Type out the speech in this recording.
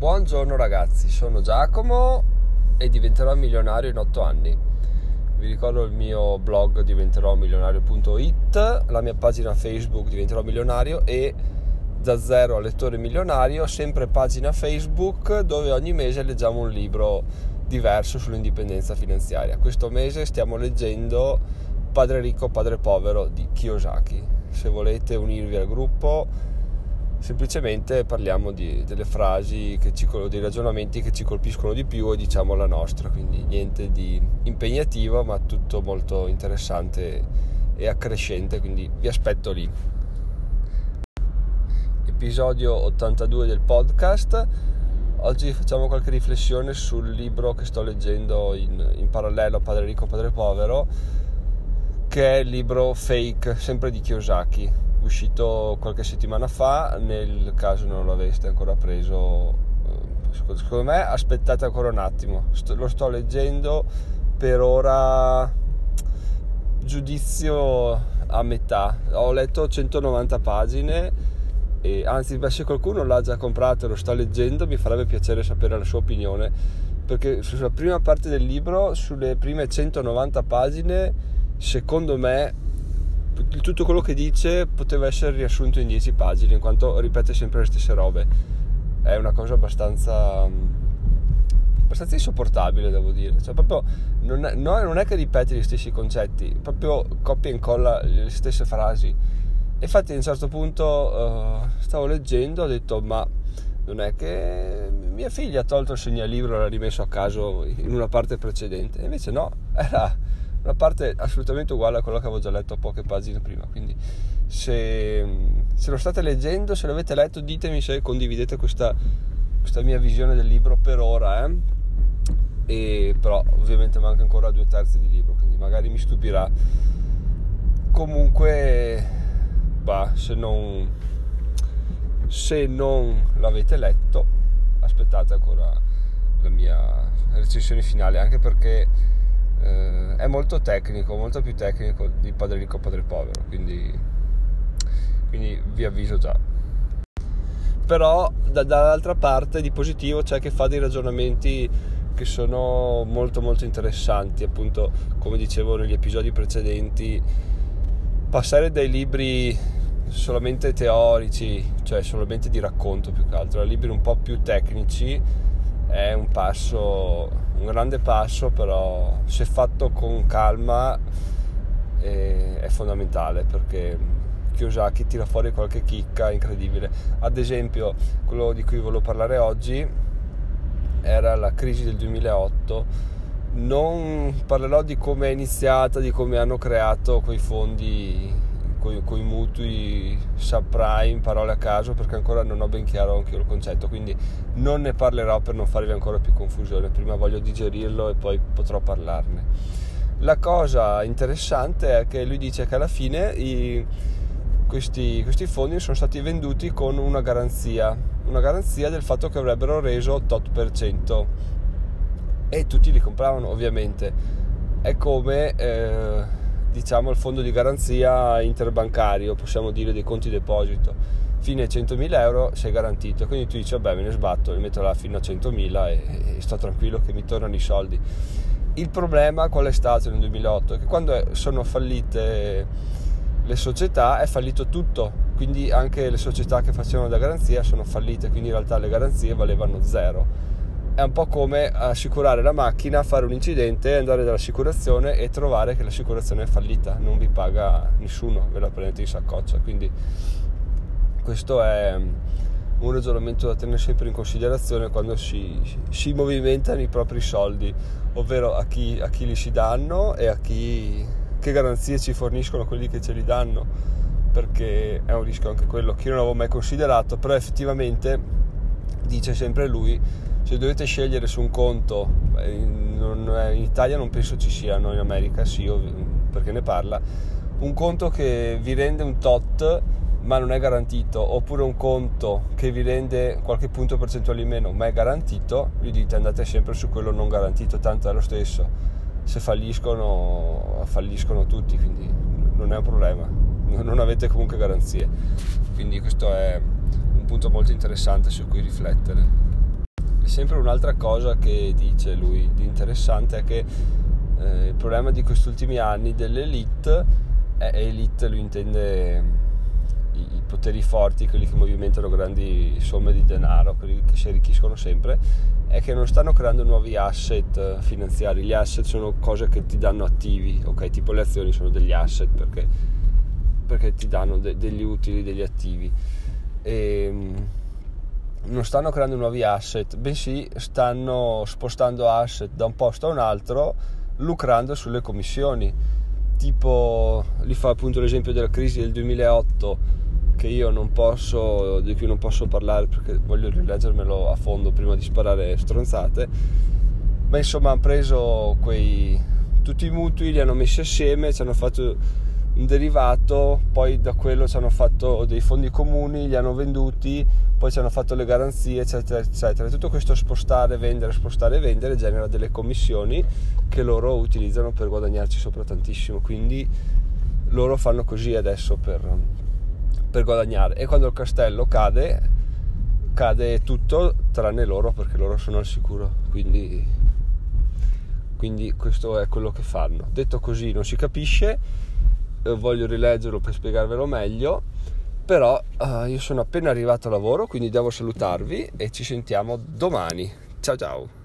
Buongiorno ragazzi, sono Giacomo e diventerò milionario in 8 anni. Vi ricordo il mio blog diventerò milionario.it, la mia pagina Facebook diventerò milionario e da zero a lettore milionario, sempre pagina Facebook dove ogni mese leggiamo un libro diverso sull'indipendenza finanziaria. Questo mese stiamo leggendo Padre ricco, padre povero di Kiyosaki. Se volete unirvi al gruppo semplicemente parliamo di, delle frasi, ci, dei ragionamenti che ci colpiscono di più e diciamo la nostra, quindi niente di impegnativo ma tutto molto interessante e accrescente, quindi vi aspetto lì. Episodio 82 del podcast. Oggi facciamo qualche riflessione sul libro che sto leggendo in, in parallelo a Padre Ricco, Padre Povero, che è il libro Fake, sempre di Kiyosaki uscito qualche settimana fa, nel caso non l'aveste ancora preso, eh, secondo me aspettate ancora un attimo, lo sto leggendo per ora giudizio a metà, ho letto 190 pagine e anzi se qualcuno l'ha già comprato e lo sta leggendo mi farebbe piacere sapere la sua opinione. Perché sulla prima parte del libro, sulle prime 190 pagine, secondo me tutto quello che dice poteva essere riassunto in 10 pagine, in quanto ripete sempre le stesse robe. È una cosa abbastanza, abbastanza insopportabile, devo dire. Cioè, proprio non è, non è che ripete gli stessi concetti, proprio copia e incolla le stesse frasi. Infatti, a un certo punto uh, stavo leggendo, ho detto, ma non è che mia figlia ha tolto il segnalibro e l'ha rimesso a caso in una parte precedente. Invece no, era una parte assolutamente uguale a quello che avevo già letto poche pagine prima. Quindi se, se lo state leggendo, se l'avete letto, ditemi se condividete questa, questa mia visione del libro per ora. Eh? E, però ovviamente manca ancora due terzi di libro, quindi magari mi stupirà. Comunque, bah, se non, se non l'avete letto, aspettate ancora la mia recensione finale, anche perché eh, è molto tecnico, molto più tecnico di Padre Ricco Padre Povero, quindi, quindi vi avviso già. Però da, dall'altra parte di positivo c'è che fa dei ragionamenti che sono molto molto interessanti, appunto come dicevo negli episodi precedenti, passare dai libri solamente teorici, cioè solamente di racconto più che altro, a libri un po' più tecnici è un passo, un grande passo, però se fatto con calma è, è fondamentale perché Kiyosaki tira fuori qualche chicca incredibile. Ad esempio, quello di cui volevo parlare oggi era la crisi del 2008. Non parlerò di come è iniziata, di come hanno creato quei fondi con i mutui subprime, parole a caso, perché ancora non ho ben chiaro anche il concetto, quindi non ne parlerò per non farvi ancora più confusione, prima voglio digerirlo e poi potrò parlarne. La cosa interessante è che lui dice che alla fine i, questi, questi fondi sono stati venduti con una garanzia, una garanzia del fatto che avrebbero reso tot per cento e tutti li compravano ovviamente. È come... Eh, diciamo il fondo di garanzia interbancario, possiamo dire dei conti deposito, fine 100.000 euro sei garantito, quindi tu dici vabbè me ne sbatto, li metto là fino a 100.000 e, e sto tranquillo che mi tornano i soldi. Il problema qual è stato nel 2008? Che quando sono fallite le società è fallito tutto, quindi anche le società che facevano da garanzia sono fallite, quindi in realtà le garanzie valevano zero è un po' come assicurare la macchina, fare un incidente, andare dall'assicurazione e trovare che l'assicurazione è fallita, non vi paga nessuno, ve la prendete in saccoccia. Quindi questo è un ragionamento da tenere sempre in considerazione quando si, si movimentano i propri soldi, ovvero a chi, a chi, li si danno e a chi, che garanzie ci forniscono quelli che ce li danno, perché è un rischio anche quello che io non avevo mai considerato, però effettivamente dice sempre lui se dovete scegliere su un conto, in, Italia non penso ci siano, in America sì, perché ne parla, un conto che vi rende un tot ma non è garantito, oppure un conto che vi rende qualche punto percentuale in meno ma è garantito, gli dite andate sempre su quello non garantito, tanto è lo stesso. Se falliscono, falliscono tutti, quindi non è un problema, non avete comunque garanzie. Quindi questo è punto molto interessante su cui riflettere. sempre un'altra cosa che dice lui di interessante è che eh, il problema di questi ultimi anni dell'elite è elite lui intende i, i, poteri forti, quelli che movimentano grandi somme di denaro, quelli che si arricchiscono sempre, è che non stanno creando nuovi asset finanziari. Gli asset sono cose che ti danno attivi, ok? Tipo le azioni sono degli asset perché, perché ti danno de, degli utili, degli attivi. E, ehm, non stanno creando nuovi asset, bensì stanno spostando asset da un posto a un altro lucrando sulle commissioni. Tipo, li fa appunto l'esempio della crisi del 2008 che io non posso, di cui non posso parlare perché voglio rileggermelo a fondo prima di sparare stronzate, ma insomma hanno preso quei, tutti i mutui, li hanno messi assieme, ci hanno fatto derivato, poi da quello ci hanno fatto dei fondi comuni, li hanno venduti, poi ci hanno fatto le garanzie, eccetera, eccetera. Tutto questo spostare, vendere, spostare vendere genera delle commissioni che loro utilizzano per guadagnarci sopra tantissimo. Quindi loro fanno così adesso per, per guadagnare e quando il castello cade cade tutto tranne loro perché loro sono al sicuro quindi, quindi questo è quello che fanno detto così non si capisce voglio rileggerlo per spiegarvelo meglio però uh, io sono appena arrivato a lavoro quindi devo salutarvi e ci sentiamo domani. Ciao ciao